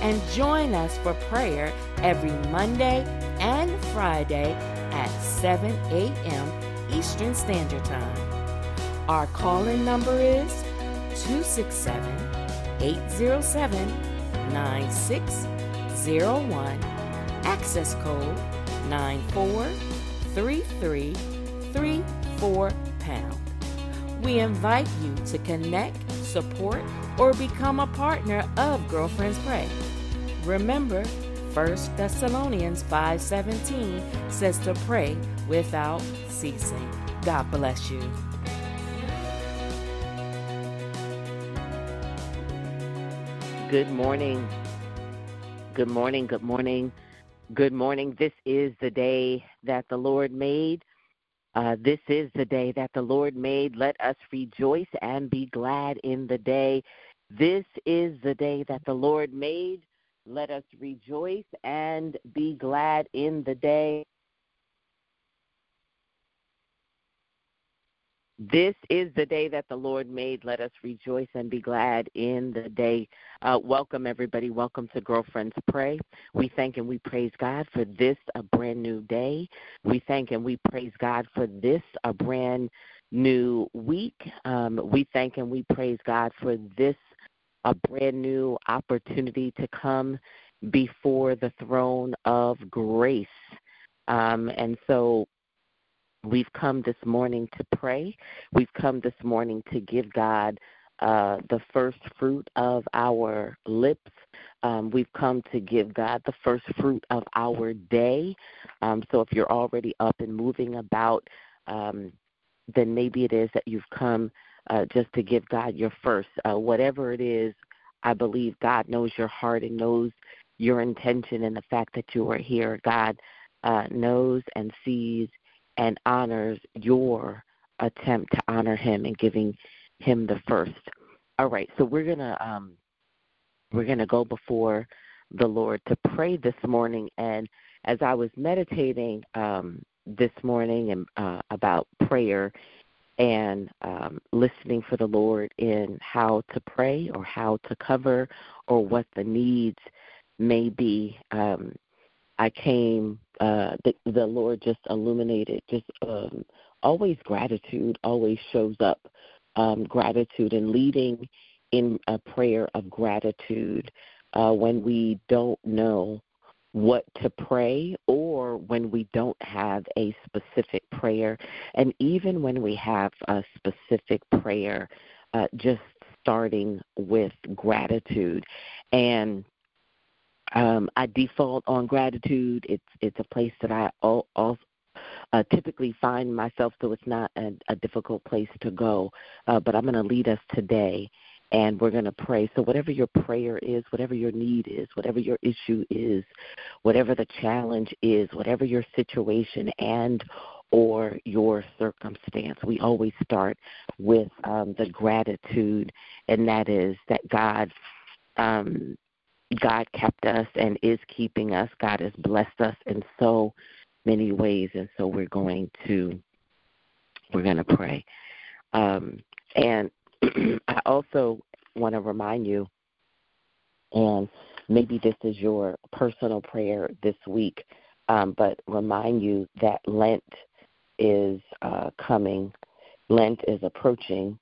And join us for prayer every Monday and Friday at 7 a.m. Eastern Standard Time. Our call in number is 267 807 9601, access code 943334 pound. We invite you to connect, support, or become a partner of Girlfriends Pray. Remember, 1 Thessalonians 5:17 says to pray without ceasing. God bless you. Good morning. Good morning. Good morning. Good morning. This is the day that the Lord made. Uh, this is the day that the Lord made. Let us rejoice and be glad in the day. This is the day that the Lord made. Let us rejoice and be glad in the day. This is the day that the Lord made. Let us rejoice and be glad in the day. Uh, welcome, everybody. Welcome to Girlfriends Pray. We thank and we praise God for this, a brand new day. We thank and we praise God for this, a brand new week. Um, we thank and we praise God for this, a brand new opportunity to come before the throne of grace. Um, and so we've come this morning to pray. We've come this morning to give God uh, the first fruit of our lips. Um, we've come to give God the first fruit of our day. Um, so if you're already up and moving about, um, then maybe it is that you've come uh, just to give God your first. Uh, whatever it is, I believe God knows your heart and knows your intention and the fact that you are here. God uh, knows and sees and honors your attempt to honor Him and giving Him the first. All right, so we're gonna um, we're gonna go before the Lord to pray this morning. And as I was meditating um, this morning and uh, about prayer and um, listening for the Lord in how to pray or how to cover or what the needs may be. Um, I came, uh, the, the Lord just illuminated, just um, always gratitude always shows up. Um, gratitude and leading in a prayer of gratitude uh, when we don't know what to pray or when we don't have a specific prayer. And even when we have a specific prayer, uh, just starting with gratitude. And um, I default on gratitude. It's it's a place that I all, all uh, typically find myself, so it's not a, a difficult place to go. Uh, but I'm going to lead us today and we're going to pray. So, whatever your prayer is, whatever your need is, whatever your issue is, whatever the challenge is, whatever your situation and or your circumstance, we always start with um, the gratitude, and that is that God. Um, God kept us and is keeping us. God has blessed us in so many ways, and so we're going to we're going to pray. Um, and I also want to remind you, and maybe this is your personal prayer this week, um, but remind you that Lent is uh, coming, Lent is approaching,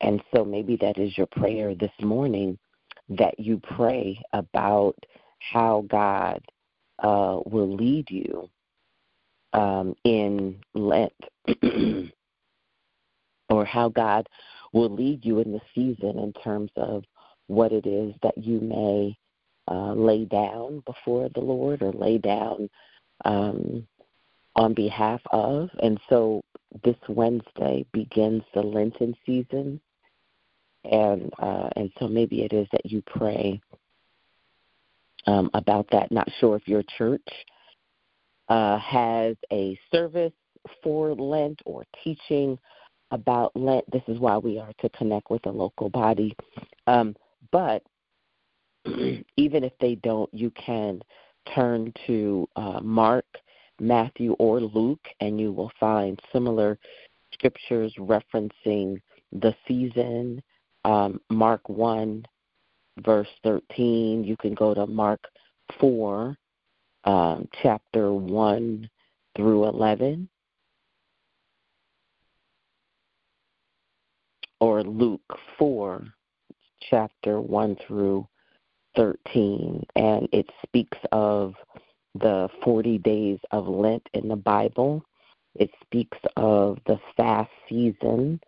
and so maybe that is your prayer this morning that you pray about how God uh, will lead you um, in Lent. or how God will lead you in the season in terms of what it is that you may uh, lay down before the Lord or lay down um, on behalf of. And so this Wednesday begins the Lenten season. And uh, and so maybe it is that you pray um, about that. Not sure if your church uh, has a service for Lent or teaching about Lent. This is why we are to connect with a local body. Um, but even if they don't, you can turn to uh, Mark, Matthew, or Luke, and you will find similar scriptures referencing the season. Um, Mark 1, verse 13. You can go to Mark 4, um, chapter 1 through 11. Or Luke 4, chapter 1 through 13. And it speaks of the 40 days of Lent in the Bible. It speaks of the fast season,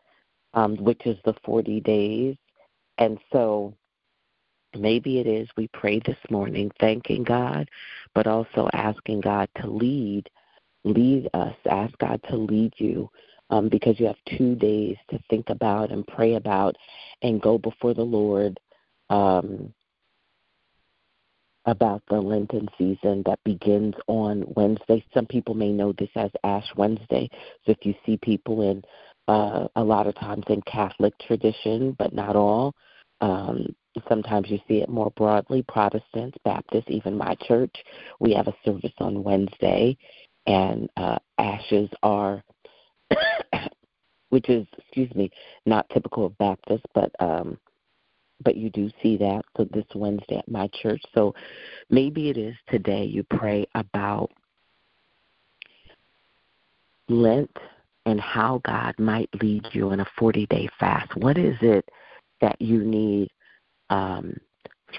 um, which is the 40 days. And so maybe it is we pray this morning thanking God, but also asking God to lead, lead us, ask God to lead you. Um, because you have two days to think about and pray about and go before the Lord um, about the Lenten season that begins on Wednesday. Some people may know this as Ash Wednesday. So if you see people in uh, a lot of times in Catholic tradition, but not all, um, sometimes you see it more broadly Protestants, Baptists, even my church. We have a service on Wednesday, and uh, ashes are, which is, excuse me, not typical of Baptists, but um, but you do see that so this Wednesday at my church. So maybe it is today you pray about Lent and how God might lead you in a 40 day fast. What is it that you need um,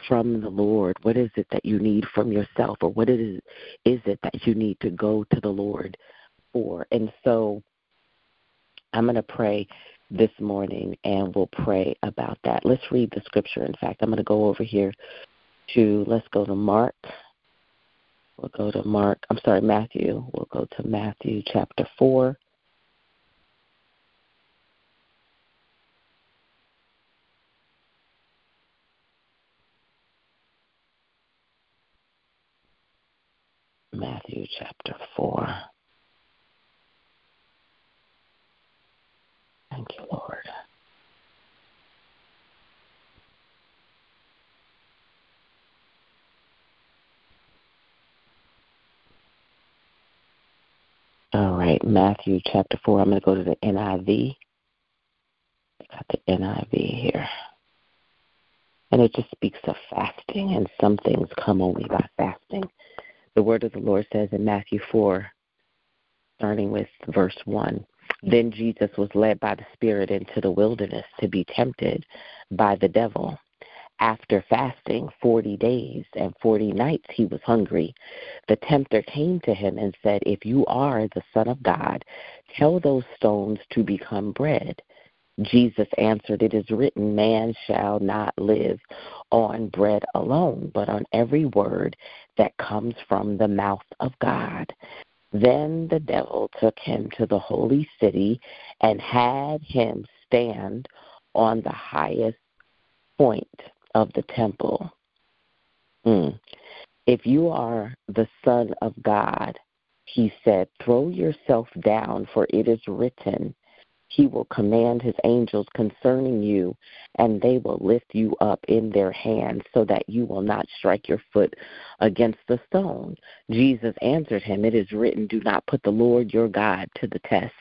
from the Lord? What is it that you need from yourself? Or what is, is it that you need to go to the Lord for? And so I'm going to pray this morning, and we'll pray about that. Let's read the scripture. In fact, I'm going to go over here to, let's go to Mark. We'll go to Mark, I'm sorry, Matthew. We'll go to Matthew chapter 4. Matthew chapter 4. Thank you, Lord. All right, Matthew chapter 4. I'm going to go to the NIV. Got the NIV here. And it just speaks of fasting, and some things come only by fasting. The word of the Lord says in Matthew 4, starting with verse 1 then Jesus was led by the Spirit into the wilderness to be tempted by the devil. After fasting 40 days and 40 nights, he was hungry. The tempter came to him and said, If you are the Son of God, tell those stones to become bread. Jesus answered, It is written, Man shall not live on bread alone, but on every word that comes from the mouth of God. Then the devil took him to the holy city and had him stand on the highest point of the temple. Mm. If you are the Son of God, he said, throw yourself down, for it is written, he will command his angels concerning you, and they will lift you up in their hands so that you will not strike your foot against the stone. Jesus answered him, It is written, Do not put the Lord your God to the test.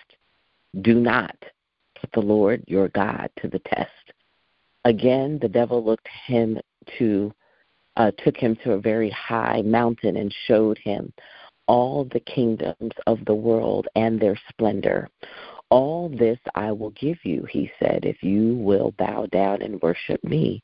Do not put the Lord your God to the test. Again, the devil looked him to uh, took him to a very high mountain and showed him all the kingdoms of the world and their splendor. All this I will give you, he said, if you will bow down and worship me.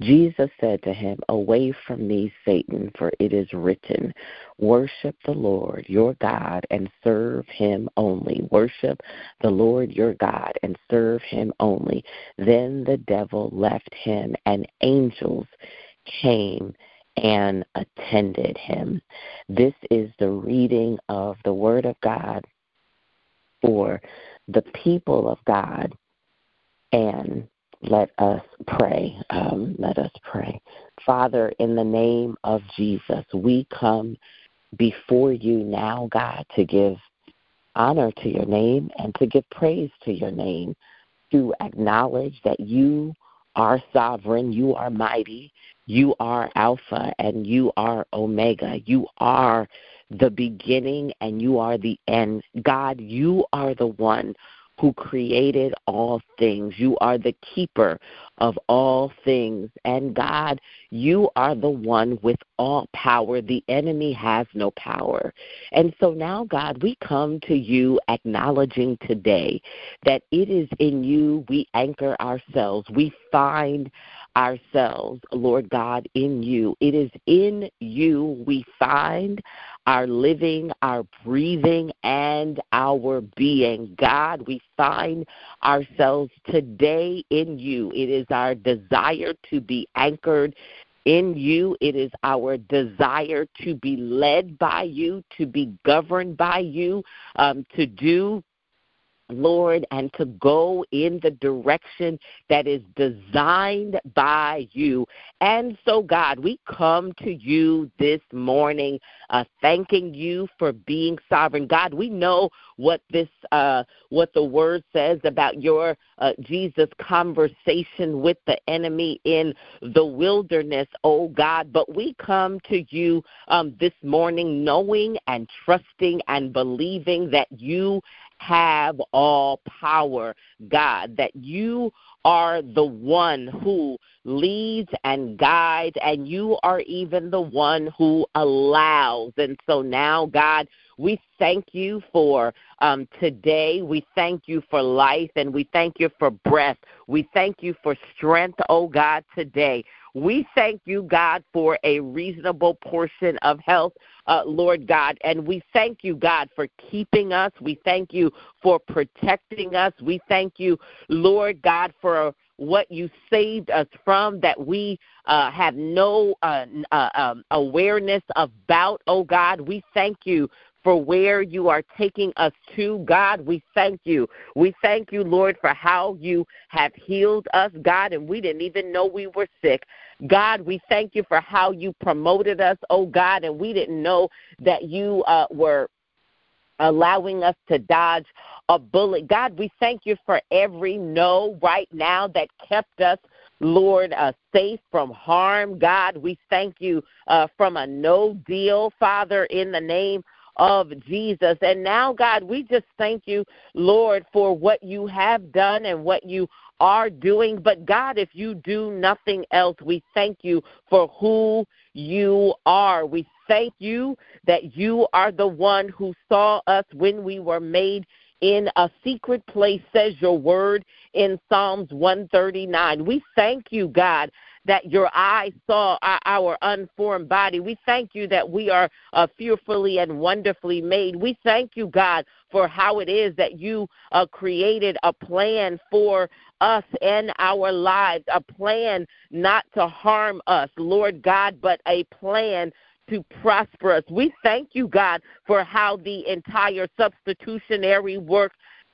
Jesus said to him, Away from me, Satan, for it is written, Worship the Lord your God and serve him only. Worship the Lord your God and serve him only. Then the devil left him, and angels came and attended him. This is the reading of the Word of God for the people of God. And let us pray. Um, let us pray. Father, in the name of Jesus, we come before you now, God, to give honor to your name and to give praise to your name, to acknowledge that you are sovereign, you are mighty, you are Alpha, and you are Omega. You are the beginning and you are the end. God, you are the one who created all things. You are the keeper of all things. And God, you are the one with all power. The enemy has no power. And so now, God, we come to you acknowledging today that it is in you we anchor ourselves. We find ourselves, Lord God, in you. It is in you we find our living, our breathing, and our being. God, we find ourselves today in you. It is our desire to be anchored in you. It is our desire to be led by you, to be governed by you, um, to do Lord, and to go in the direction that is designed by you. And so, God, we come to you this morning uh, thanking you for being sovereign. God, we know what this, uh, what the word says about your uh, Jesus conversation with the enemy in the wilderness, oh God. But we come to you um, this morning knowing and trusting and believing that you have all power, God, that you are the one who leads and guides, and you are even the one who allows. And so now, God, we thank you for um, today. We thank you for life, and we thank you for breath. We thank you for strength, oh God, today. We thank you, God, for a reasonable portion of health, uh, Lord God. And we thank you, God, for keeping us. We thank you for protecting us. We thank you, Lord God, for what you saved us from that we uh, have no uh, uh, um, awareness about, oh God. We thank you for where you are taking us to, God. We thank you. We thank you, Lord, for how you have healed us, God, and we didn't even know we were sick. God, we thank you for how you promoted us, oh God, and we didn't know that you uh, were allowing us to dodge a bullet. God, we thank you for every no right now that kept us Lord, uh, safe from harm. God, we thank you uh, from a no deal, Father, in the name of Jesus. And now, God, we just thank you, Lord, for what you have done and what you are doing. But God, if you do nothing else, we thank you for who you are. We thank you that you are the one who saw us when we were made in a secret place, says your word in Psalms 139. We thank you, God, that your eyes saw our unformed body. We thank you that we are uh, fearfully and wonderfully made. We thank you, God, for how it is that you uh, created a plan for us and our lives, a plan not to harm us, Lord God, but a plan to prosper us. We thank you, God, for how the entire substitutionary work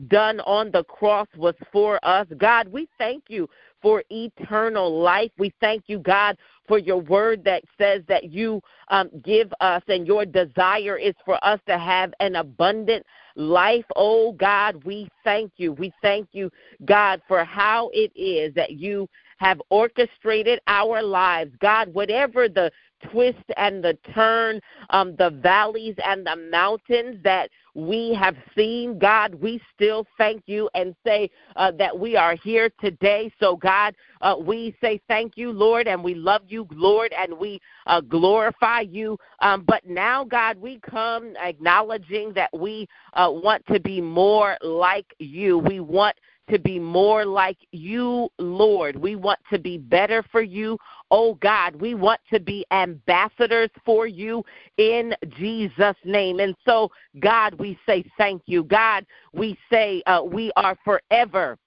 done on the cross was for us. God, we thank you for eternal life. We thank you, God, for your word that says that you um, give us and your desire is for us to have an abundant life. Oh, God, we thank you. We thank you, God, for how it is that you have orchestrated our lives. God, whatever the twist and the turn, um, the valleys and the mountains that we have seen. God, we still thank you and say uh, that we are here today. So, God, uh, we say thank you, Lord, and we love you, Lord, and we uh, glorify you. Um, but now, God, we come acknowledging that we uh, want to be more like you. We want to be more like you, Lord. We want to be better for you, oh God. We want to be ambassadors for you in Jesus' name. And so, God, we say thank you. God, we say uh, we are forever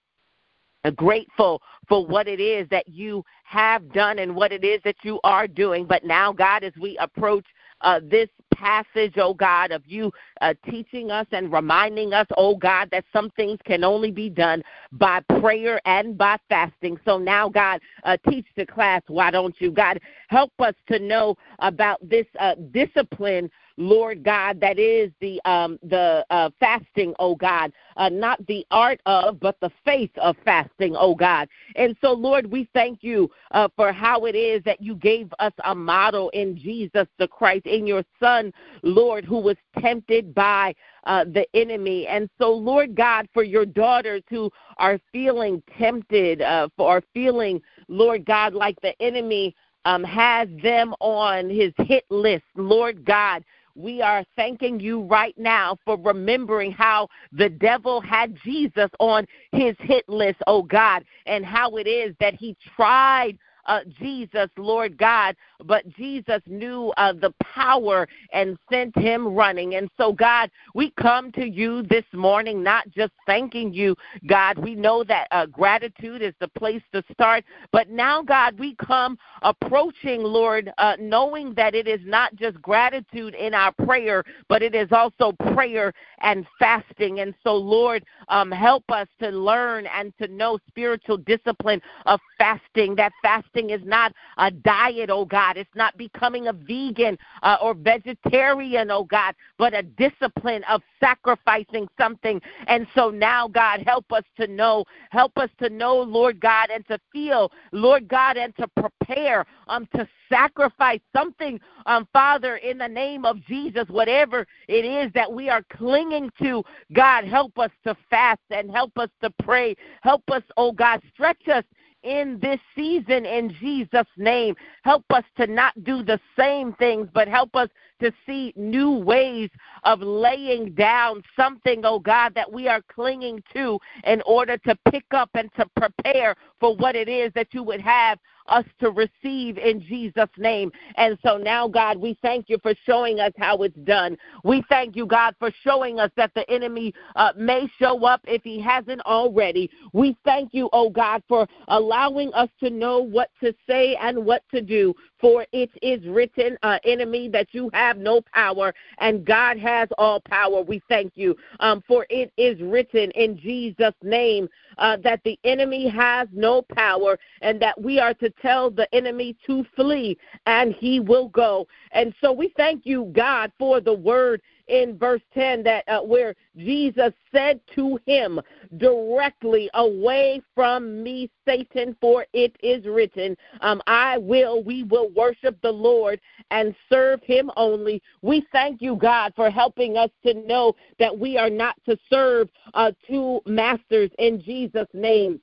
grateful for what it is that you have done and what it is that you are doing. But now, God, as we approach uh, this passage, oh God, of you uh, teaching us and reminding us, oh God, that some things can only be done by prayer and by fasting. So now, God, uh, teach the class, why don't you? God, help us to know about this uh, discipline Lord God, that is the um, the uh, fasting, oh God, uh, not the art of, but the faith of fasting, oh God. And so, Lord, we thank you uh, for how it is that you gave us a model in Jesus the Christ, in your Son, Lord, who was tempted by uh, the enemy. And so, Lord God, for your daughters who are feeling tempted, uh, for feeling, Lord God, like the enemy um, has them on his hit list, Lord God, we are thanking you right now for remembering how the devil had Jesus on his hit list, oh God, and how it is that he tried uh, Jesus, Lord God, but Jesus knew uh, the power and sent him running. And so, God, we come to you this morning not just thanking you, God. We know that uh, gratitude is the place to start, but now, God, we come approaching, Lord, uh, knowing that it is not just gratitude in our prayer, but it is also prayer and fasting. And so, Lord, um, help us to learn and to know spiritual discipline of fasting. That fasting is not a diet, oh God. It's not becoming a vegan uh, or vegetarian, oh God, but a discipline of sacrificing something. And so now, God, help us to know, help us to know, Lord God, and to feel, Lord God, and to prepare um, to sacrifice something, um, Father, in the name of Jesus, whatever it is that we are clinging to, God, help us to fast and help us to pray. Help us, oh God, stretch us in this season in Jesus' name. Help us to not do the same things, but help us to see new ways of laying down something, oh God, that we are clinging to in order to pick up and to prepare for what it is that you would have us to receive in Jesus' name. And so now, God, we thank you for showing us how it's done. We thank you, God, for showing us that the enemy uh, may show up if he hasn't already. We thank you, oh God, for allowing us to know what to say and what to do. For it is written, uh, enemy, that you have no power, and God has all power. We thank you. Um, for it is written in Jesus' name uh, that the enemy has no power, and that we are to tell the enemy to flee, and he will go. And so we thank you, God, for the word in verse 10 that uh, where Jesus said to him directly, Away from me, Satan, for it is written, um, I will, we will worship the Lord and serve him only. We thank you, God, for helping us to know that we are not to serve uh, two masters in Jesus' name.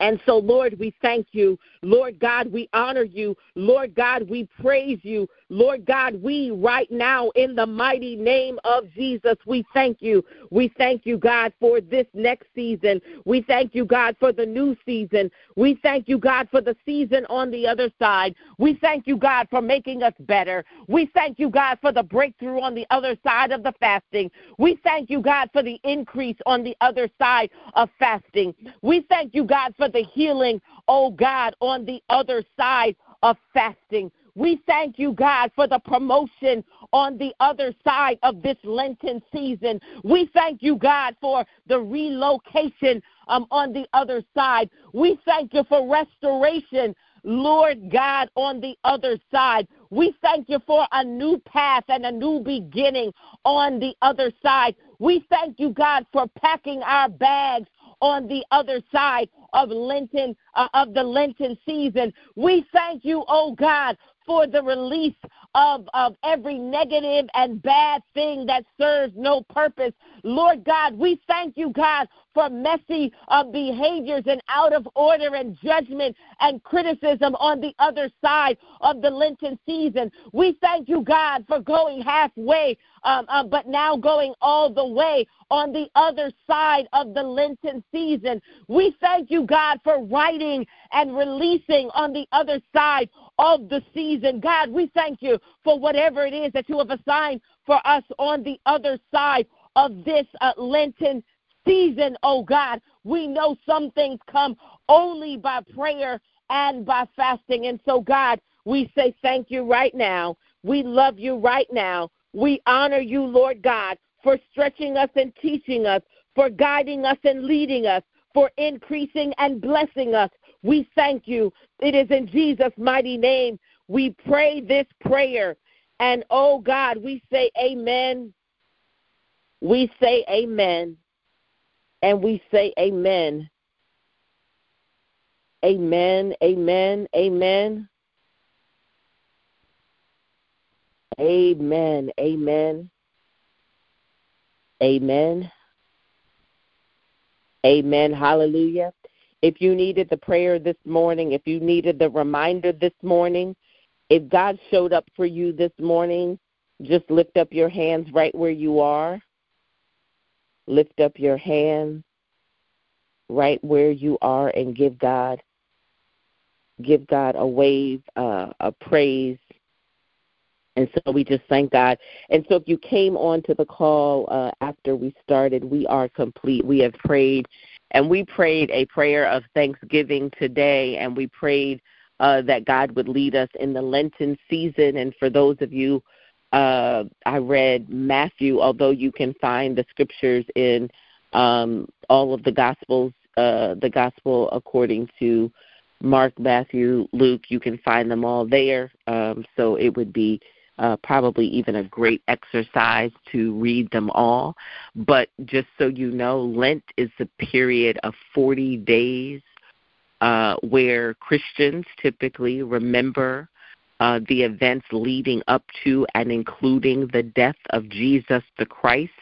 And so, Lord, we thank you. Lord God, we honor you. Lord God, we praise you. Lord God, we right now, in the mighty name of Jesus, we thank you. We thank you, God, for this next season. We thank you, God, for the new season. We thank you, God, for the season on the other side. We thank you, God, for making us better. We thank you, God, for the breakthrough on the other side of the fasting. We thank you, God, for the increase on the other side of fasting. We thank you, God, for the healing, oh God, on the other side of fasting. We thank you, God, for the promotion on the other side of this Lenten season. We thank you, God, for the relocation um, on the other side. We thank you for restoration, Lord God, on the other side. We thank you for a new path and a new beginning on the other side. We thank you, God, for packing our bags on the other side of Lenten uh, of the Lenten season. We thank you, oh God, for the release of, of every negative and bad thing that serves no purpose. Lord God, we thank you, God, for messy uh, behaviors and out of order and judgment and criticism on the other side of the Lenten season. We thank you, God, for going halfway, um, uh, but now going all the way on the other side of the Lenten season. We thank you, God, for writing and releasing on the other side of the season. God, we thank you for whatever it is that you have assigned for us on the other side of this uh, Lenten season, oh God. We know some things come only by prayer and by fasting. And so, God, we say thank you right now. We love you right now. We honor you, Lord God, for stretching us and teaching us, for guiding us and leading us, for increasing and blessing us. We thank you. It is in Jesus' mighty name we pray this prayer. And oh God, we say amen. We say amen. And we say amen. Amen, amen, amen. Amen, amen. Amen. Amen. Hallelujah. If you needed the prayer this morning, if you needed the reminder this morning, if God showed up for you this morning, just lift up your hands right where you are. Lift up your hands right where you are and give God give God a wave, uh, a praise. And so we just thank God. And so if you came on to the call uh, after we started, we are complete. We have prayed, and we prayed a prayer of thanksgiving today, and we prayed uh, that God would lead us in the Lenten season. And for those of you, uh, I read Matthew, although you can find the scriptures in um, all of the Gospels, uh, the Gospel according to Mark, Matthew, Luke. You can find them all there. Um, so it would be uh, probably even a great exercise to read them all. But just so you know, Lent is a period of 40 days uh, where Christians typically remember uh, the events leading up to and including the death of Jesus the Christ.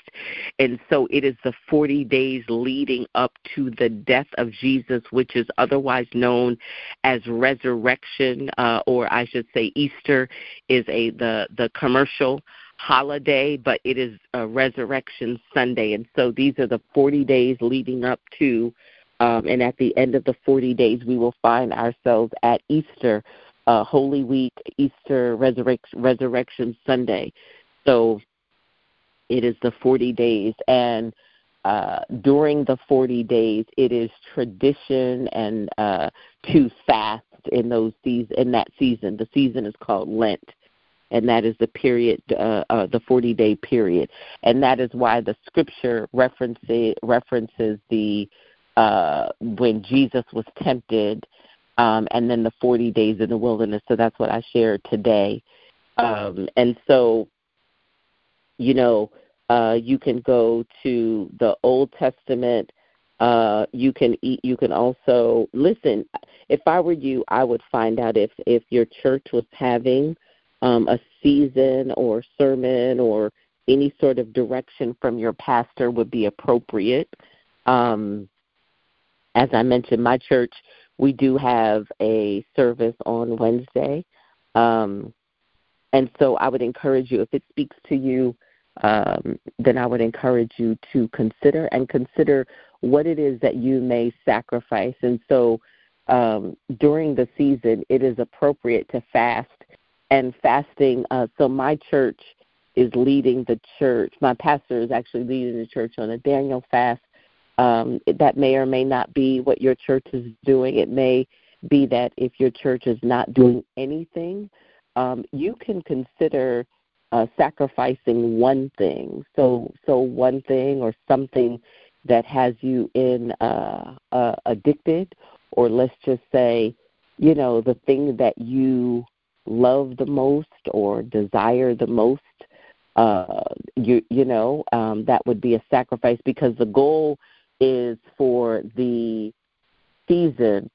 And so it is the 40 days leading up to the death of Jesus, which is otherwise known as resurrection, uh, or I should say Easter is a the, the commercial holiday, but it is a resurrection Sunday. And so these are the 40 days leading up to um, and at the end of the 40 days, we will find ourselves at Easter, uh, Holy Week, Easter, Resurrection, Resurrection Sunday. So it is the 40 days. And uh, during the 40 days, it is tradition and uh, to fast in those seas in that season. The season is called Lent, and that is the period, uh, uh, the 40 day period, and that is why the scripture references references the uh, when Jesus was tempted, um, and then the 40 days in the wilderness. So that's what I shared today. Um, and so, you know, uh, you can go to the Old Testament. Uh, you can eat, you can also listen. If I were you, I would find out if if your church was having um, a season or sermon or any sort of direction from your pastor would be appropriate. Um, as I mentioned, my church, we do have a service on Wednesday. Um, and so I would encourage you, if it speaks to you, um, then I would encourage you to consider and consider what it is that you may sacrifice. And so um, during the season, it is appropriate to fast. And fasting, uh, so my church is leading the church. My pastor is actually leading the church on a Daniel fast um, that may or may not be what your church is doing. It may be that if your church is not doing anything, um, you can consider uh, sacrificing one thing. So, so one thing or something that has you in uh, uh, addicted, or let's just say, you know, the thing that you love the most or desire the most. Uh, you you know um, that would be a sacrifice because the goal is for the season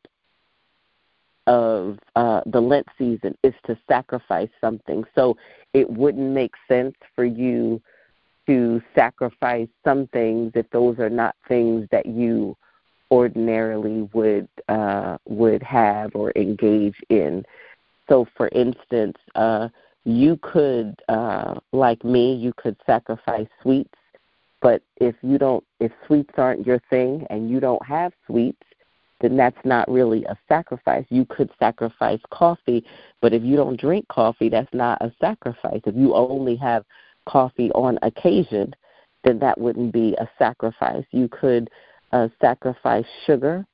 of uh, the Lent season is to sacrifice something. So it wouldn't make sense for you to sacrifice some things if those are not things that you ordinarily would uh, would have or engage in. So, for instance, uh, you could, uh, like me, you could sacrifice sweets but if you don't, if sweets aren't your thing and you don't have sweets, then that's not really a sacrifice. You could sacrifice coffee, but if you don't drink coffee, that's not a sacrifice. If you only have coffee on occasion, then that wouldn't be a sacrifice. You could uh, sacrifice sugar,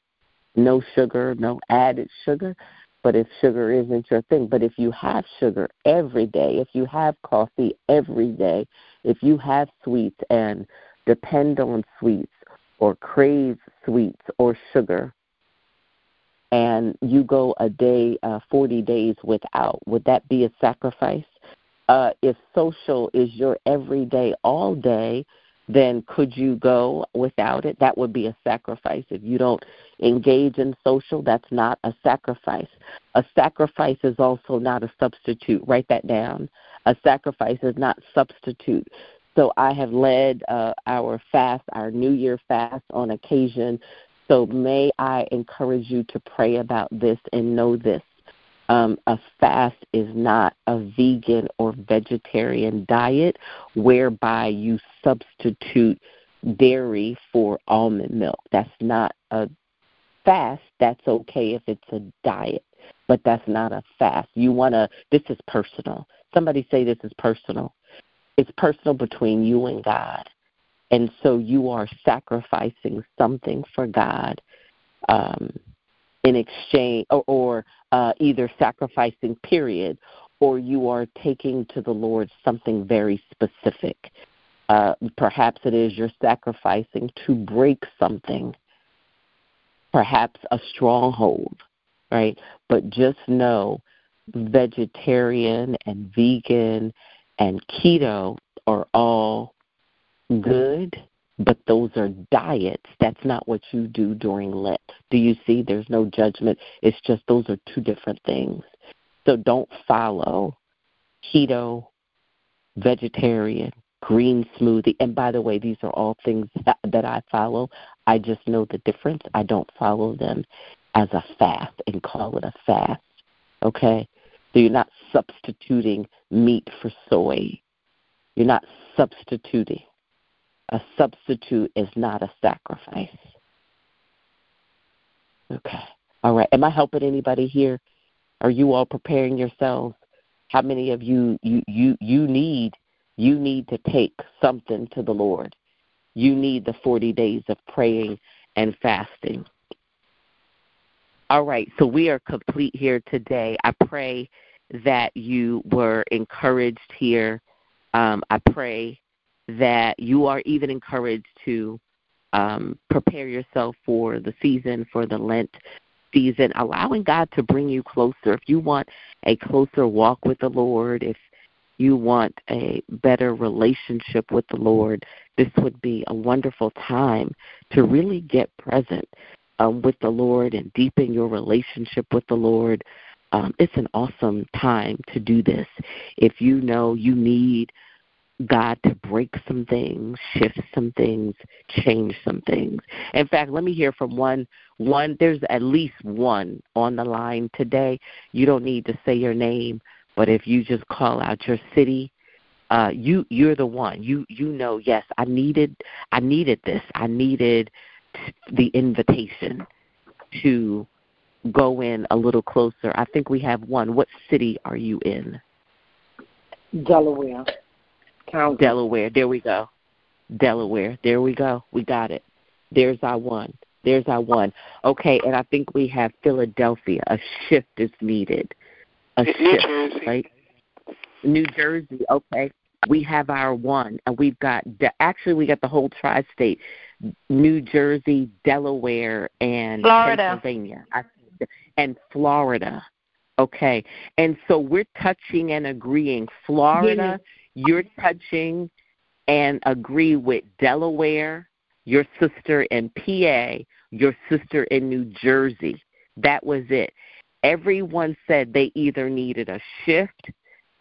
no sugar, no added sugar, but if sugar isn't your thing, but if you have sugar every day, if you have coffee every day, if you have sweets and depend on sweets or crave sweets or sugar, and you go a day, uh, 40 days without, would that be a sacrifice? Uh, if social is your everyday, all day, then could you go without it? That would be a sacrifice. If you don't engage in social, that's not a sacrifice. A sacrifice is also not a substitute. Write that down. A sacrifice is not substitute. So I have led uh, our fast, our New Year fast on occasion. So may I encourage you to pray about this and know this. Um, a fast is not a vegan or vegetarian diet whereby you substitute dairy for almond milk. That's not a fast. That's okay if it's a diet, but that's not a fast. You want to, this is personal. Somebody say this is personal. It's personal between you and God. And so you are sacrificing something for God. Um, in exchange or, or uh, either sacrificing period or you are taking to the lord something very specific uh, perhaps it is you're sacrificing to break something perhaps a stronghold right but just know vegetarian and vegan and keto are all good but those are diets. That's not what you do during Lent. Do you see? There's no judgment. It's just those are two different things. So don't follow keto, vegetarian, green smoothie. And by the way, these are all things that, that I follow. I just know the difference. I don't follow them as a fast and call it a fast. Okay? So you're not substituting meat for soy. You're not substituting a substitute is not a sacrifice. Okay. All right. Am I helping anybody here? Are you all preparing yourselves? How many of you you you you need you need to take something to the Lord? You need the 40 days of praying and fasting. All right, so we are complete here today. I pray that you were encouraged here. Um, I pray that you are even encouraged to um, prepare yourself for the season, for the Lent season, allowing God to bring you closer. If you want a closer walk with the Lord, if you want a better relationship with the Lord, this would be a wonderful time to really get present um, with the Lord and deepen your relationship with the Lord. Um, it's an awesome time to do this. If you know you need God to break some things, shift some things, change some things. In fact, let me hear from one one there's at least one on the line today. You don't need to say your name, but if you just call out your city, uh you you're the one. You you know, yes, I needed I needed this. I needed the invitation to go in a little closer. I think we have one. What city are you in? Delaware. County. Delaware. There we go. Delaware. There we go. We got it. There's our one. There's our one. Okay, and I think we have Philadelphia. A shift is needed. A New shift, Jersey. right? New Jersey. Okay, we have our one, and we've got actually we got the whole tri-state: New Jersey, Delaware, and Florida. Pennsylvania, and Florida. Okay, and so we're touching and agreeing. Florida you're touching and agree with Delaware, your sister in PA, your sister in New Jersey. That was it. Everyone said they either needed a shift,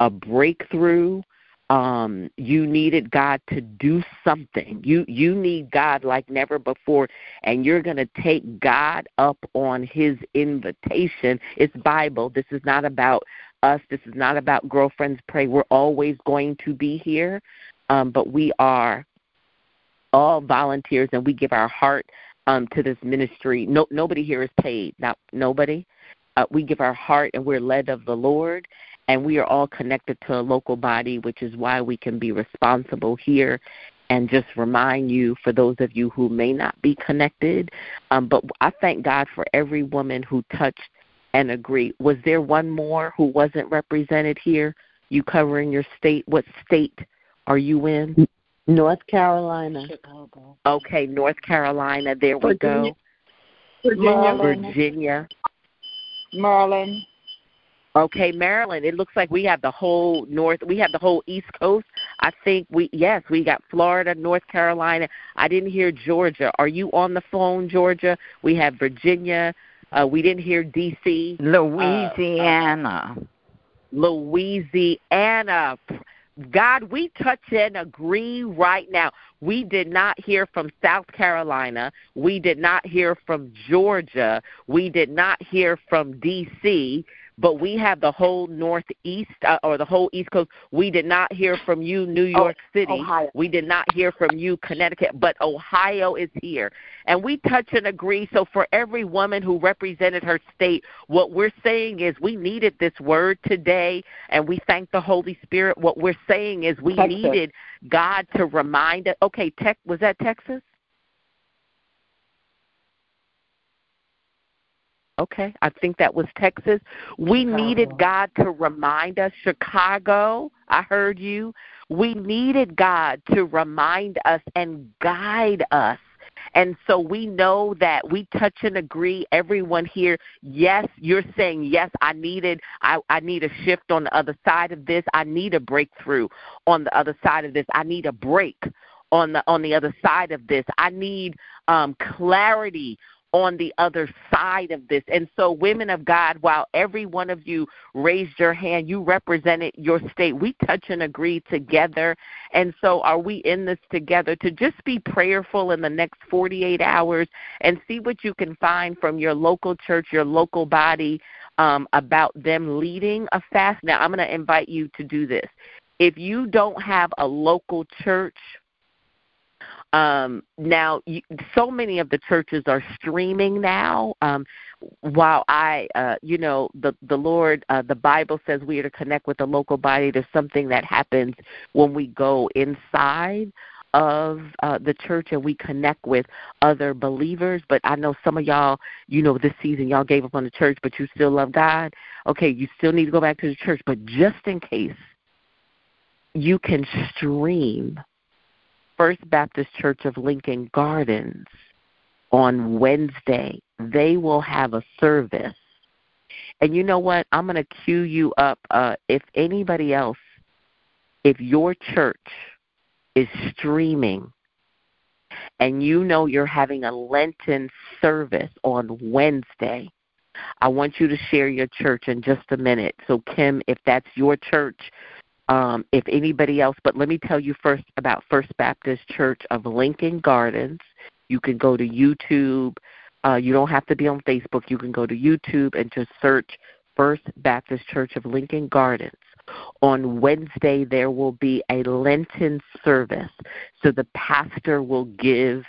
a breakthrough, um you needed god to do something you you need god like never before and you're going to take god up on his invitation it's bible this is not about us. This is not about girlfriends pray. We're always going to be here, um, but we are all volunteers and we give our heart um, to this ministry. No, nobody here is paid. Not nobody. Uh, we give our heart and we're led of the Lord, and we are all connected to a local body, which is why we can be responsible here. And just remind you, for those of you who may not be connected, um, but I thank God for every woman who touched and agreed. Was there one more who wasn't represented here? You covering your state? What state are you in? North Carolina. Chicago. Okay, North Carolina. There we go. Virginia. Virginia. Maryland. Okay, Maryland. It looks like we have the whole north. We have the whole East Coast. I think we yes, we got Florida, North Carolina. I didn't hear Georgia. Are you on the phone, Georgia? We have Virginia. Uh, we didn't hear D.C. Louisiana. Uh, uh, Louisiana. God, we touch and agree right now. We did not hear from South Carolina. We did not hear from Georgia. We did not hear from D.C but we have the whole Northeast uh, or the whole East Coast. We did not hear from you, New oh, York oh, City. Ohio. We did not hear from you, Connecticut, but Ohio is here. And we touch and agree. So for every woman who represented her state, what we're saying is we needed this word today, and we thank the Holy Spirit. What we're saying is we Texas. needed God to remind us. Okay, tech, was that Texas? Okay, I think that was Texas. We Chicago. needed God to remind us. Chicago, I heard you. We needed God to remind us and guide us. And so we know that we touch and agree, everyone here. Yes, you're saying, yes, I needed, I, I need a shift on the other side of this. I need a breakthrough on the other side of this. I need a break on the on the other side of this. I need um, clarity on the other side of this. And so, women of God, while every one of you raised your hand, you represented your state. We touch and agree together. And so, are we in this together to just be prayerful in the next 48 hours and see what you can find from your local church, your local body um, about them leading a fast? Now, I'm going to invite you to do this. If you don't have a local church, um, now, you, so many of the churches are streaming now. Um, while I, uh, you know, the the Lord, uh, the Bible says we are to connect with the local body. There's something that happens when we go inside of uh, the church and we connect with other believers. But I know some of y'all, you know, this season y'all gave up on the church, but you still love God. Okay, you still need to go back to the church, but just in case, you can stream First Baptist Church of Lincoln Gardens on Wednesday. They will have a service. And you know what? I'm going to cue you up. Uh, if anybody else, if your church is streaming and you know you're having a Lenten service on Wednesday, I want you to share your church in just a minute. So, Kim, if that's your church, um, if anybody else, but let me tell you first about First Baptist Church of Lincoln Gardens. You can go to YouTube. Uh, you don't have to be on Facebook. You can go to YouTube and just search First Baptist Church of Lincoln Gardens. On Wednesday, there will be a Lenten service. So the pastor will give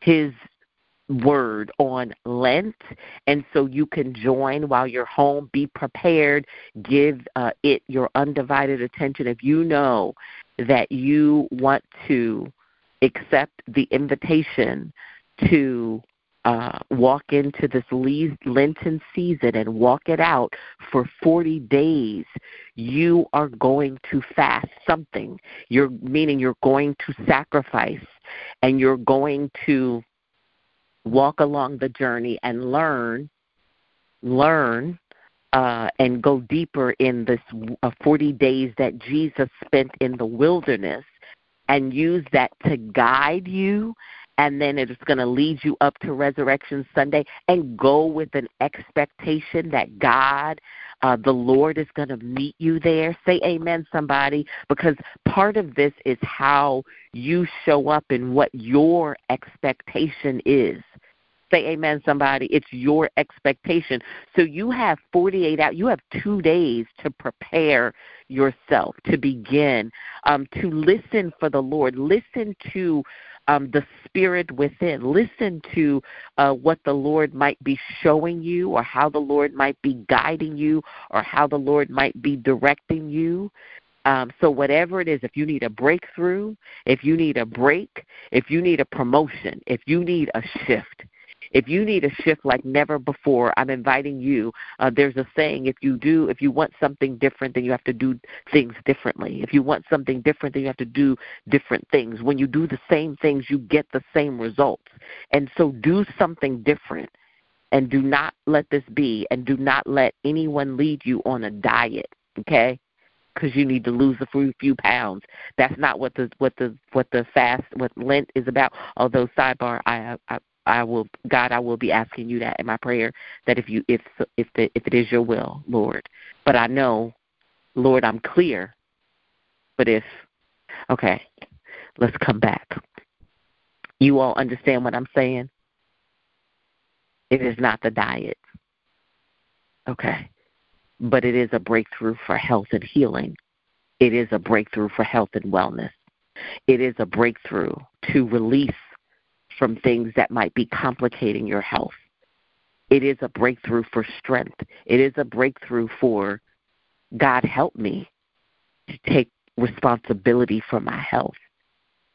his word on Lent, and so you can join while you're home. Be prepared. Give uh, it your undivided attention. If you know that you want to accept the invitation to uh, walk into this Lenten season and walk it out for 40 days, you are going to fast something. You're meaning you're going to sacrifice and you're going to walk along the journey and learn, learn, uh, and go deeper in this uh, 40 days that Jesus spent in the wilderness and use that to guide you. And then it's going to lead you up to Resurrection Sunday and go with an expectation that God, uh, the Lord, is going to meet you there. Say amen, somebody, because part of this is how you show up and what your expectation is. Say amen, somebody. It's your expectation. So you have 48 hours, you have two days to prepare yourself, to begin, um, to listen for the Lord. Listen to um, the spirit within. Listen to uh, what the Lord might be showing you, or how the Lord might be guiding you, or how the Lord might be directing you. Um, so, whatever it is, if you need a breakthrough, if you need a break, if you need a promotion, if you need a shift, if you need a shift like never before, I'm inviting you. Uh, there's a saying: if you do, if you want something different, then you have to do things differently. If you want something different, then you have to do different things. When you do the same things, you get the same results. And so, do something different And do not let this be, and do not let anyone lead you on a diet, okay? Because you need to lose a few, pounds. That's not what the what the what the fast what Lent is about. Although sidebar, I I I will God, I will be asking you that in my prayer that if you if if the if it is your will, Lord. But I know, Lord, I'm clear. But if okay, let's come back. You all understand what I'm saying? It is not the diet. Okay. But it is a breakthrough for health and healing. It is a breakthrough for health and wellness. It is a breakthrough to release from things that might be complicating your health. It is a breakthrough for strength. It is a breakthrough for God help me to take responsibility for my health.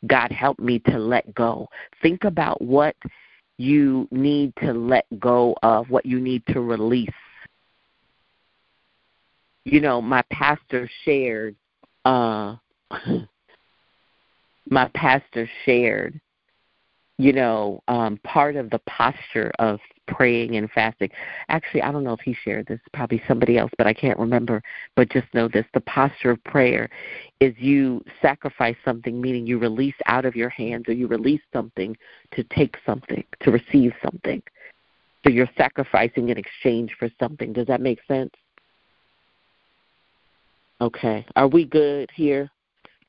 God help me to let go. Think about what you need to let go of, what you need to release. You know, my pastor shared, uh, my pastor shared, you know, um, part of the posture of praying and fasting. Actually, I don't know if he shared this, probably somebody else, but I can't remember. But just know this the posture of prayer is you sacrifice something, meaning you release out of your hands or you release something to take something, to receive something. So you're sacrificing in exchange for something. Does that make sense? Okay. Are we good here?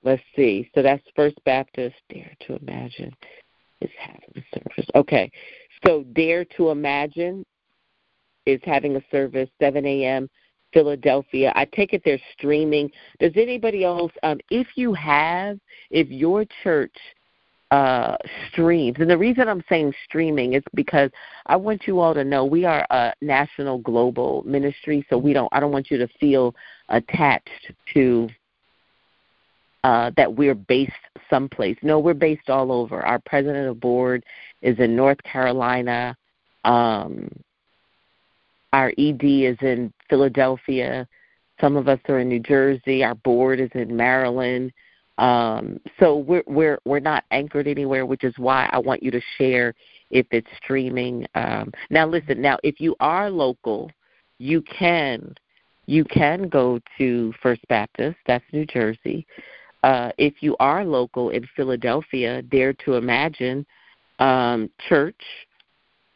Let's see. So that's First Baptist. Dare to imagine is having a service. Okay. So Dare to Imagine is having a service, 7 a.m. Philadelphia. I take it they're streaming. Does anybody else, um, if you have, if your church uh, streams, and the reason I'm saying streaming is because I want you all to know we are a national global ministry, so we don't. I don't want you to feel attached to uh, that we're based someplace. No, we're based all over. Our president of board is in North Carolina. Um, our ED is in Philadelphia. Some of us are in New Jersey. Our board is in Maryland. Um, so we're we're we're not anchored anywhere, which is why I want you to share if it's streaming. Um, now, listen. Now, if you are local, you can you can go to First Baptist. That's New Jersey. Uh, if you are local in Philadelphia, Dare to Imagine um, Church,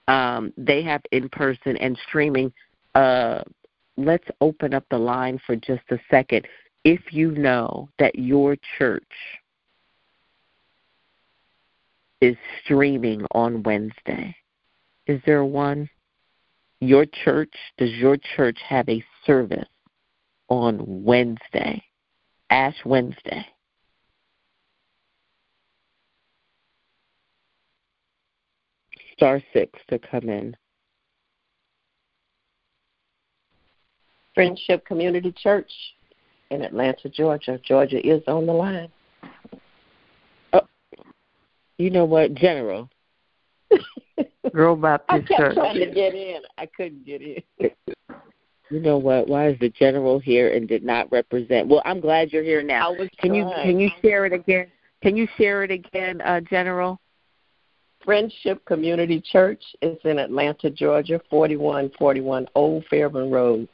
um, they have in person and streaming. Uh, let's open up the line for just a second. If you know that your church is streaming on Wednesday, is there one? Your church, does your church have a service on Wednesday, Ash Wednesday? Star six to come in. Friendship Community Church in Atlanta, Georgia. Georgia is on the line. Oh, you know what, General? Girl Baptist Church. I kept Church. trying to get in. I couldn't get in. You know what? Why is the general here and did not represent? Well, I'm glad you're here now. Can you can you share it again? Can you share it again, uh, General? Friendship Community Church is in Atlanta, Georgia, 4141 Old Fairburn Road,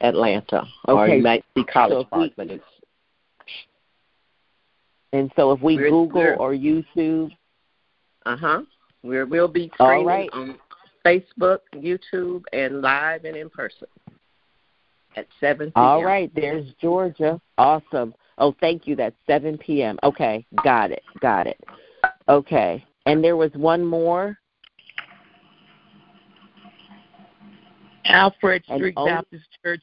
Atlanta. Okay. Or you might see College So Park, but it's And so if we We're- Google we're- or YouTube, uh huh. We're we'll be streaming right. on Facebook, YouTube, and live and in person at seven. p.m. all right, there's Georgia. Awesome. Oh, thank you. That's 7 p.m. Okay, got it, got it. Okay, and there was one more. Alfred And Street oh- Baptist Church,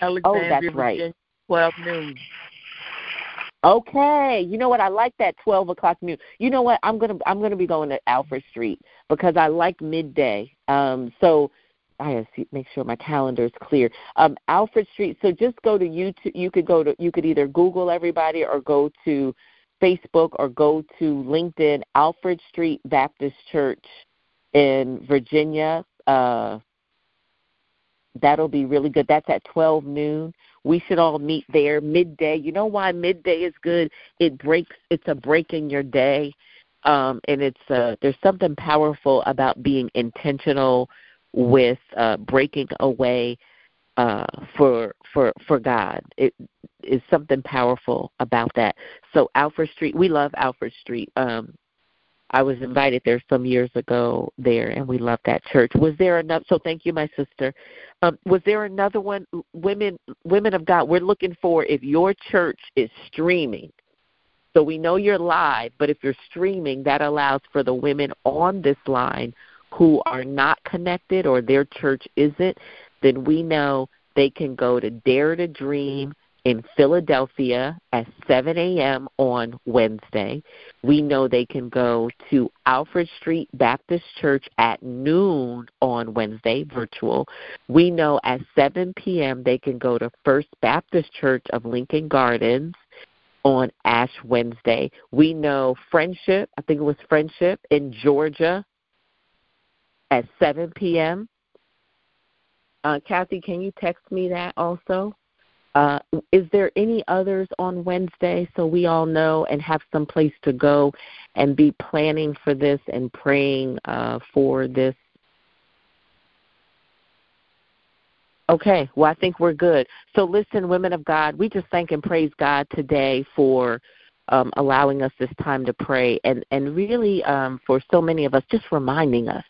Oh, Alexandria, that's right. Virginia, 12 noon. Okay, you know what? I like that twelve o'clock noon. You know what? I'm gonna I'm gonna be going to Alfred Street because I like midday. Um, so I have to make sure my calendar is clear. Um, Alfred Street. So just go to YouTube. You could go to you could either Google everybody or go to Facebook or go to LinkedIn. Alfred Street Baptist Church in Virginia. Uh, that'll be really good. That's at twelve noon we should all meet there midday you know why midday is good it breaks it's a break in your day um and it's uh there's something powerful about being intentional with uh, breaking away uh, for for for God. It is something powerful about that. So Alfred Street, we love Alfred Street. Um, I was invited there some years ago there, and we love that church. Was there another? So thank you, my sister. Um, was there another one? Women, women of God. We're looking for if your church is streaming. So we know you're live, but if you're streaming, that allows for the women on this line who are not connected or their church isn't, then we know they can go to Dare to Dream in Philadelphia at 7 a.m. on Wednesday. We know they can go to Alfred Street Baptist Church at noon on Wednesday, virtual. We know at 7 p.m. they can go to First Baptist Church of Lincoln Gardens on Ash Wednesday. We know Friendship, I think it was Friendship in Georgia at 7 p.m. Uh, Kathy, can you text me that also? Uh, is there any others on Wednesday so we all know and have some place to go and be planning for this and praying uh, for this? Okay, well, I think we're good. So, listen, women of God, we just thank and praise God today for um, allowing us this time to pray and, and really um, for so many of us just reminding us.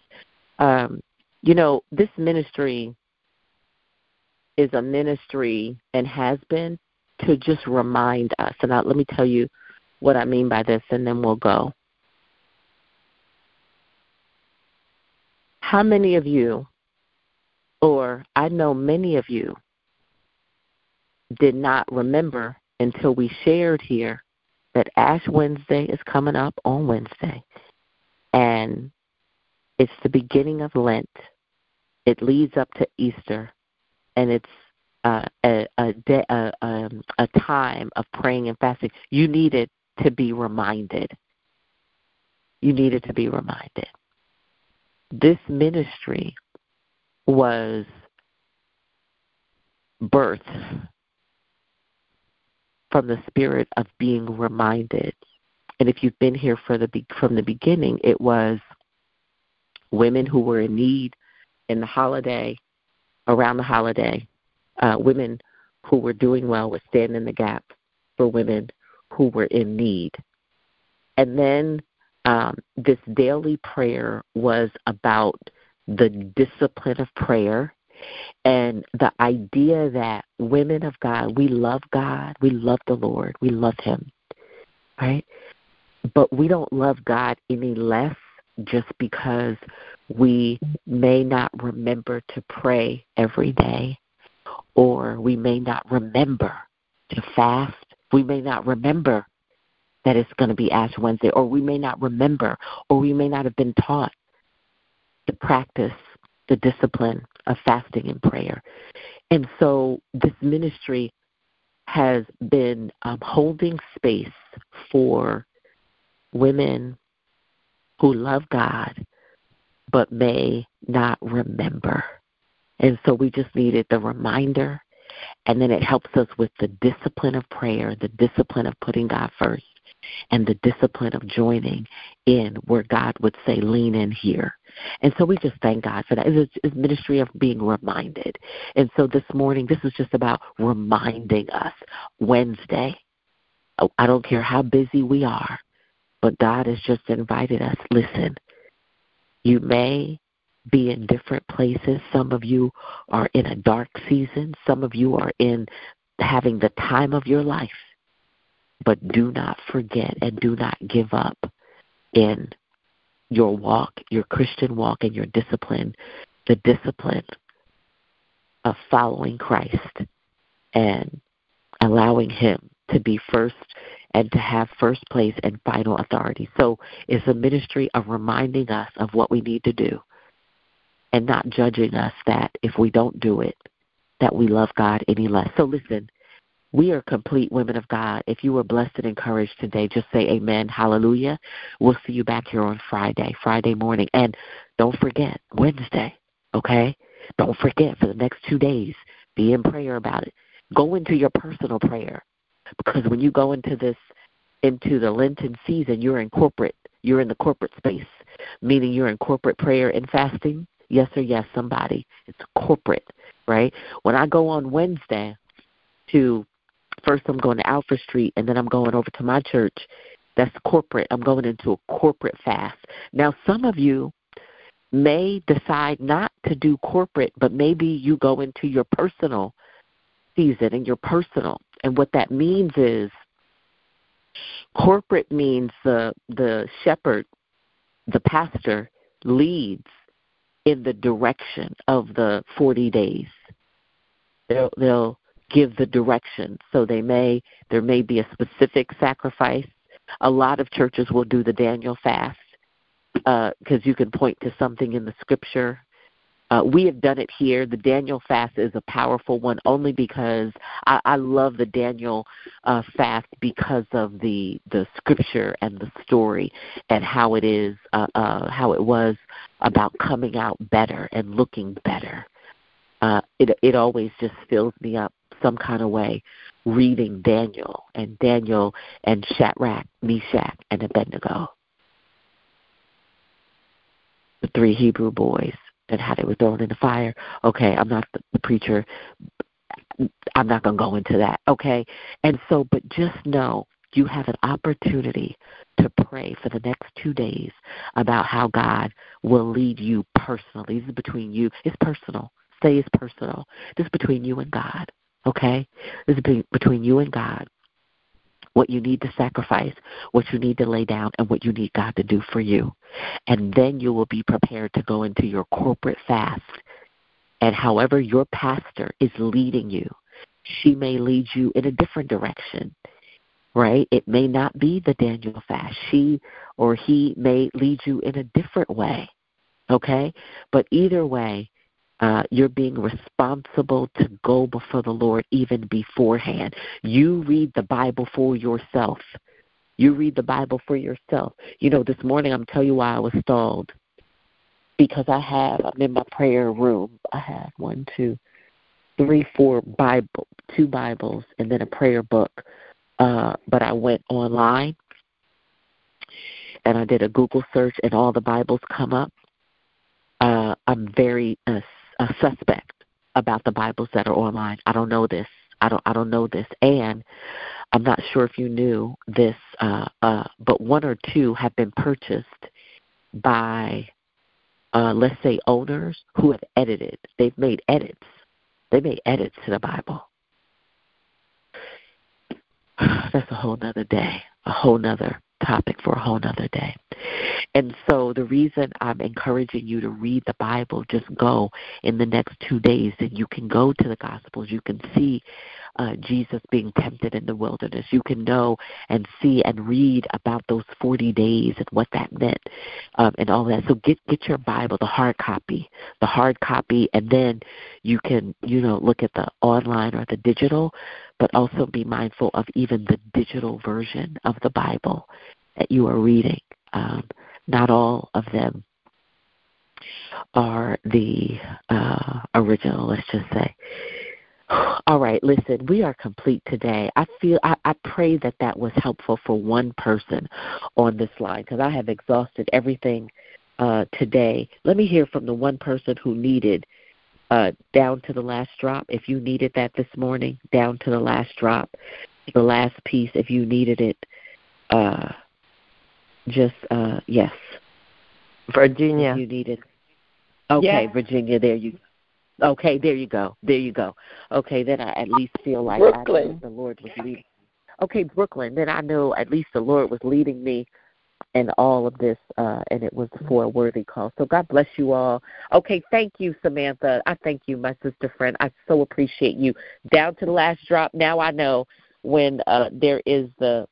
Um, you know, this ministry is a ministry and has been to just remind us. And I, let me tell you what I mean by this, and then we'll go. How many of you, or I know many of you, did not remember until we shared here that Ash Wednesday is coming up on Wednesday. And it's the beginning of Lent. It leads up to Easter and it's uh, a a, de- a, um, a time of praying and fasting. You needed to be reminded. You needed to be reminded. This ministry was birthed from the spirit of being reminded. And if you've been here for the from the beginning, it was women who were in need in the holiday around the holiday, uh, women who were doing well would stand in the gap for women who were in need. And then um, this daily prayer was about the discipline of prayer and the idea that women of God, we love God, we love the Lord, we love Him, right? But we don't love God any less just because we may not remember to pray every day, or we may not remember to fast. We may not remember that it's going to be Ash Wednesday, or we may not remember, or we may not have been taught to practice the discipline of fasting and prayer. And so this ministry has been um, holding space for women who love God but may not remember. And so we just needed the reminder, and then it helps us with the discipline of prayer, the discipline of putting God first, and the discipline of joining in where God would say, lean in here. And so we just thank God for that. It's a ministry of being reminded. And so this morning, this is just about reminding us Wednesday. Oh, I don't care how busy we are, but God has just invited us. Listen, you may be in different places. Some of you are in a dark season. Some of you are in having the time of your life. But do not forget and do not give up in your walk, your Christian walk, and your discipline, the discipline of following Christ and allowing Him to be first and to have first place and final authority. So it's a ministry of reminding us of what we need to do and not judging us that if we don't do it, that we love God any less. So listen, we are complete women of God. If you were blessed and encouraged today, just say amen, hallelujah. We'll see you back here on Friday, Friday morning. And don't forget, Wednesday, okay? Don't forget for the next two days, be in prayer about it. Go into your personal prayer because when you go into this into the Lenten season, you're in corporate. You're in the corporate space, meaning you're in corporate prayer and fasting. Yes or yes, somebody. It's corporate, right? When I go on Wednesday to first I'm going to Alfred Street and then I'm going over to my church, that's corporate. I'm going into a corporate fast. Now some of you may decide not to do corporate, but maybe you go into your personal season and your personal. And what that means is corporate means the the shepherd, the pastor leads in the direction of the 40 days. They'll, they'll give the direction. So they may there may be a specific sacrifice. A lot of churches will do the Daniel fast because uh, you can point to something in the scripture. Uh, we have done it here. The Daniel fast is a powerful one only because I, I love the Daniel uh, fast because of the the scripture and the story and how it is uh, uh, how it was about coming out better and looking better. Uh, it it always just fills me up some kind of way reading Daniel and Daniel and Shadrach, Meshach, and Abednego the three Hebrew boys and how they were thrown in the fire. Okay, I'm not the preacher. I'm not going to go into that. Okay, and so, but just know you have an opportunity to pray for the next two days about how God will lead you personally. This is between you. It's personal. Say it's personal. This is between you and God. Okay? This is between you and God what you need to sacrifice, what you need to lay down, and what you need God to do for you. And then you will be prepared to go into your corporate fast. And however your pastor is leading you, she may lead you in a different direction, right? It may not be the Daniel fast. She or he may lead you in a different way, okay? But either way, uh, you're being responsible to go before the Lord even beforehand. You read the Bible for yourself. You read the Bible for yourself. You know, this morning I'm telling you why I was stalled. Because I have, I'm in my prayer room. I have one, two, three, four Bible, two Bibles, and then a prayer book. Uh, but I went online and I did a Google search, and all the Bibles come up. Uh, I'm very uh, suspect about the Bibles that are online. I don't know this. I don't I don't know this. And I'm not sure if you knew this, uh, uh, but one or two have been purchased by, uh, let's say, owners who have edited. They've made edits. They made edits to the Bible. That's a whole nother day, a whole nother topic for a whole nother day. And so the reason I'm encouraging you to read the Bible, just go in the next two days and you can go to the Gospels. You can see uh, Jesus being tempted in the wilderness. You can know and see and read about those 40 days and what that meant um, and all that. So get get your Bible, the hard copy, the hard copy, and then you can you know look at the online or the digital, but also be mindful of even the digital version of the Bible that you are reading. Um, not all of them are the uh, original, let's just say. All right, listen, we are complete today. I feel I, I pray that that was helpful for one person on this line because I have exhausted everything uh, today. Let me hear from the one person who needed uh, down to the last drop. If you needed that this morning, down to the last drop, the last piece. If you needed it, uh, just uh, yes. Virginia. You needed. Okay, yeah. Virginia. There you Okay, there you go. There you go. Okay, then I at least feel like Brooklyn. the Lord was leading. Okay, Brooklyn. Then I know at least the Lord was leading me in all of this, uh, and it was for a worthy cause. So God bless you all. Okay, thank you, Samantha. I thank you, my sister friend. I so appreciate you. Down to the last drop. Now I know when uh, there is the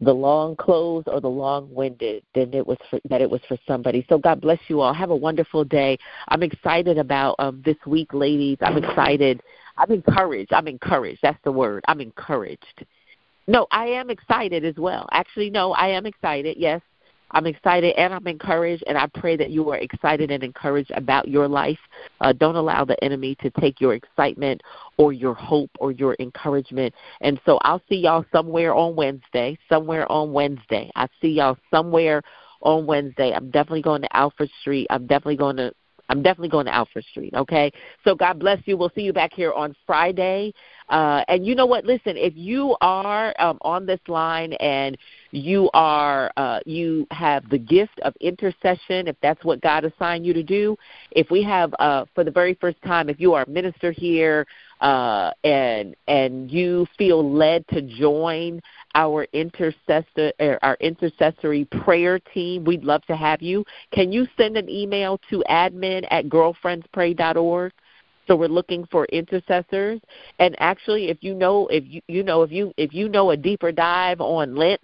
the long clothes or the long winded then it was for, that it was for somebody. So god bless you all. Have a wonderful day. I'm excited about um this week ladies. I'm excited. I'm encouraged. I'm encouraged. That's the word. I'm encouraged. No i am excited as well. Actually no i am excited. Yes I'm excited and I'm encouraged, and I pray that you are excited and encouraged about your life. Uh, don't allow the enemy to take your excitement or your hope or your encouragement. And so I'll see y'all somewhere on Wednesday. Somewhere on Wednesday. I see y'all somewhere on Wednesday. I'm definitely going to Alfred Street. I'm definitely going to I'm definitely going to Alfred Street, okay? So God bless you. We'll see you back here on Friday. Uh, and you know what? Listen, if you are um, on this line and you are uh, you have the gift of intercession, if that's what God assigned you to do, if we have uh, for the very first time, if you are a minister here uh, and and you feel led to join our intercessor er, our intercessory prayer team, we'd love to have you. Can you send an email to admin at girlfriendspray.org? So we're looking for intercessors. And actually, if you know if you you know if you if you know a deeper dive on Lent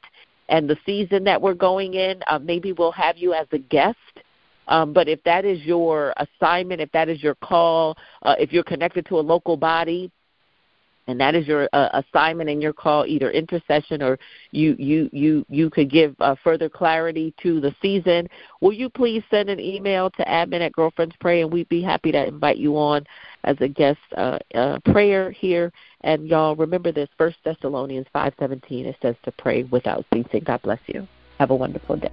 and the season that we're going in, uh, maybe we'll have you as a guest. Um, but if that is your assignment, if that is your call, uh, if you're connected to a local body, and that is your uh, assignment and your call either intercession or you you you you could give uh, further clarity to the season. Will you please send an email to admin at girlfriends pray and we'd be happy to invite you on as a guest uh, uh, prayer here. And y'all remember this first thessalonians 5.17 it says to pray without ceasing. God bless you. Have a wonderful day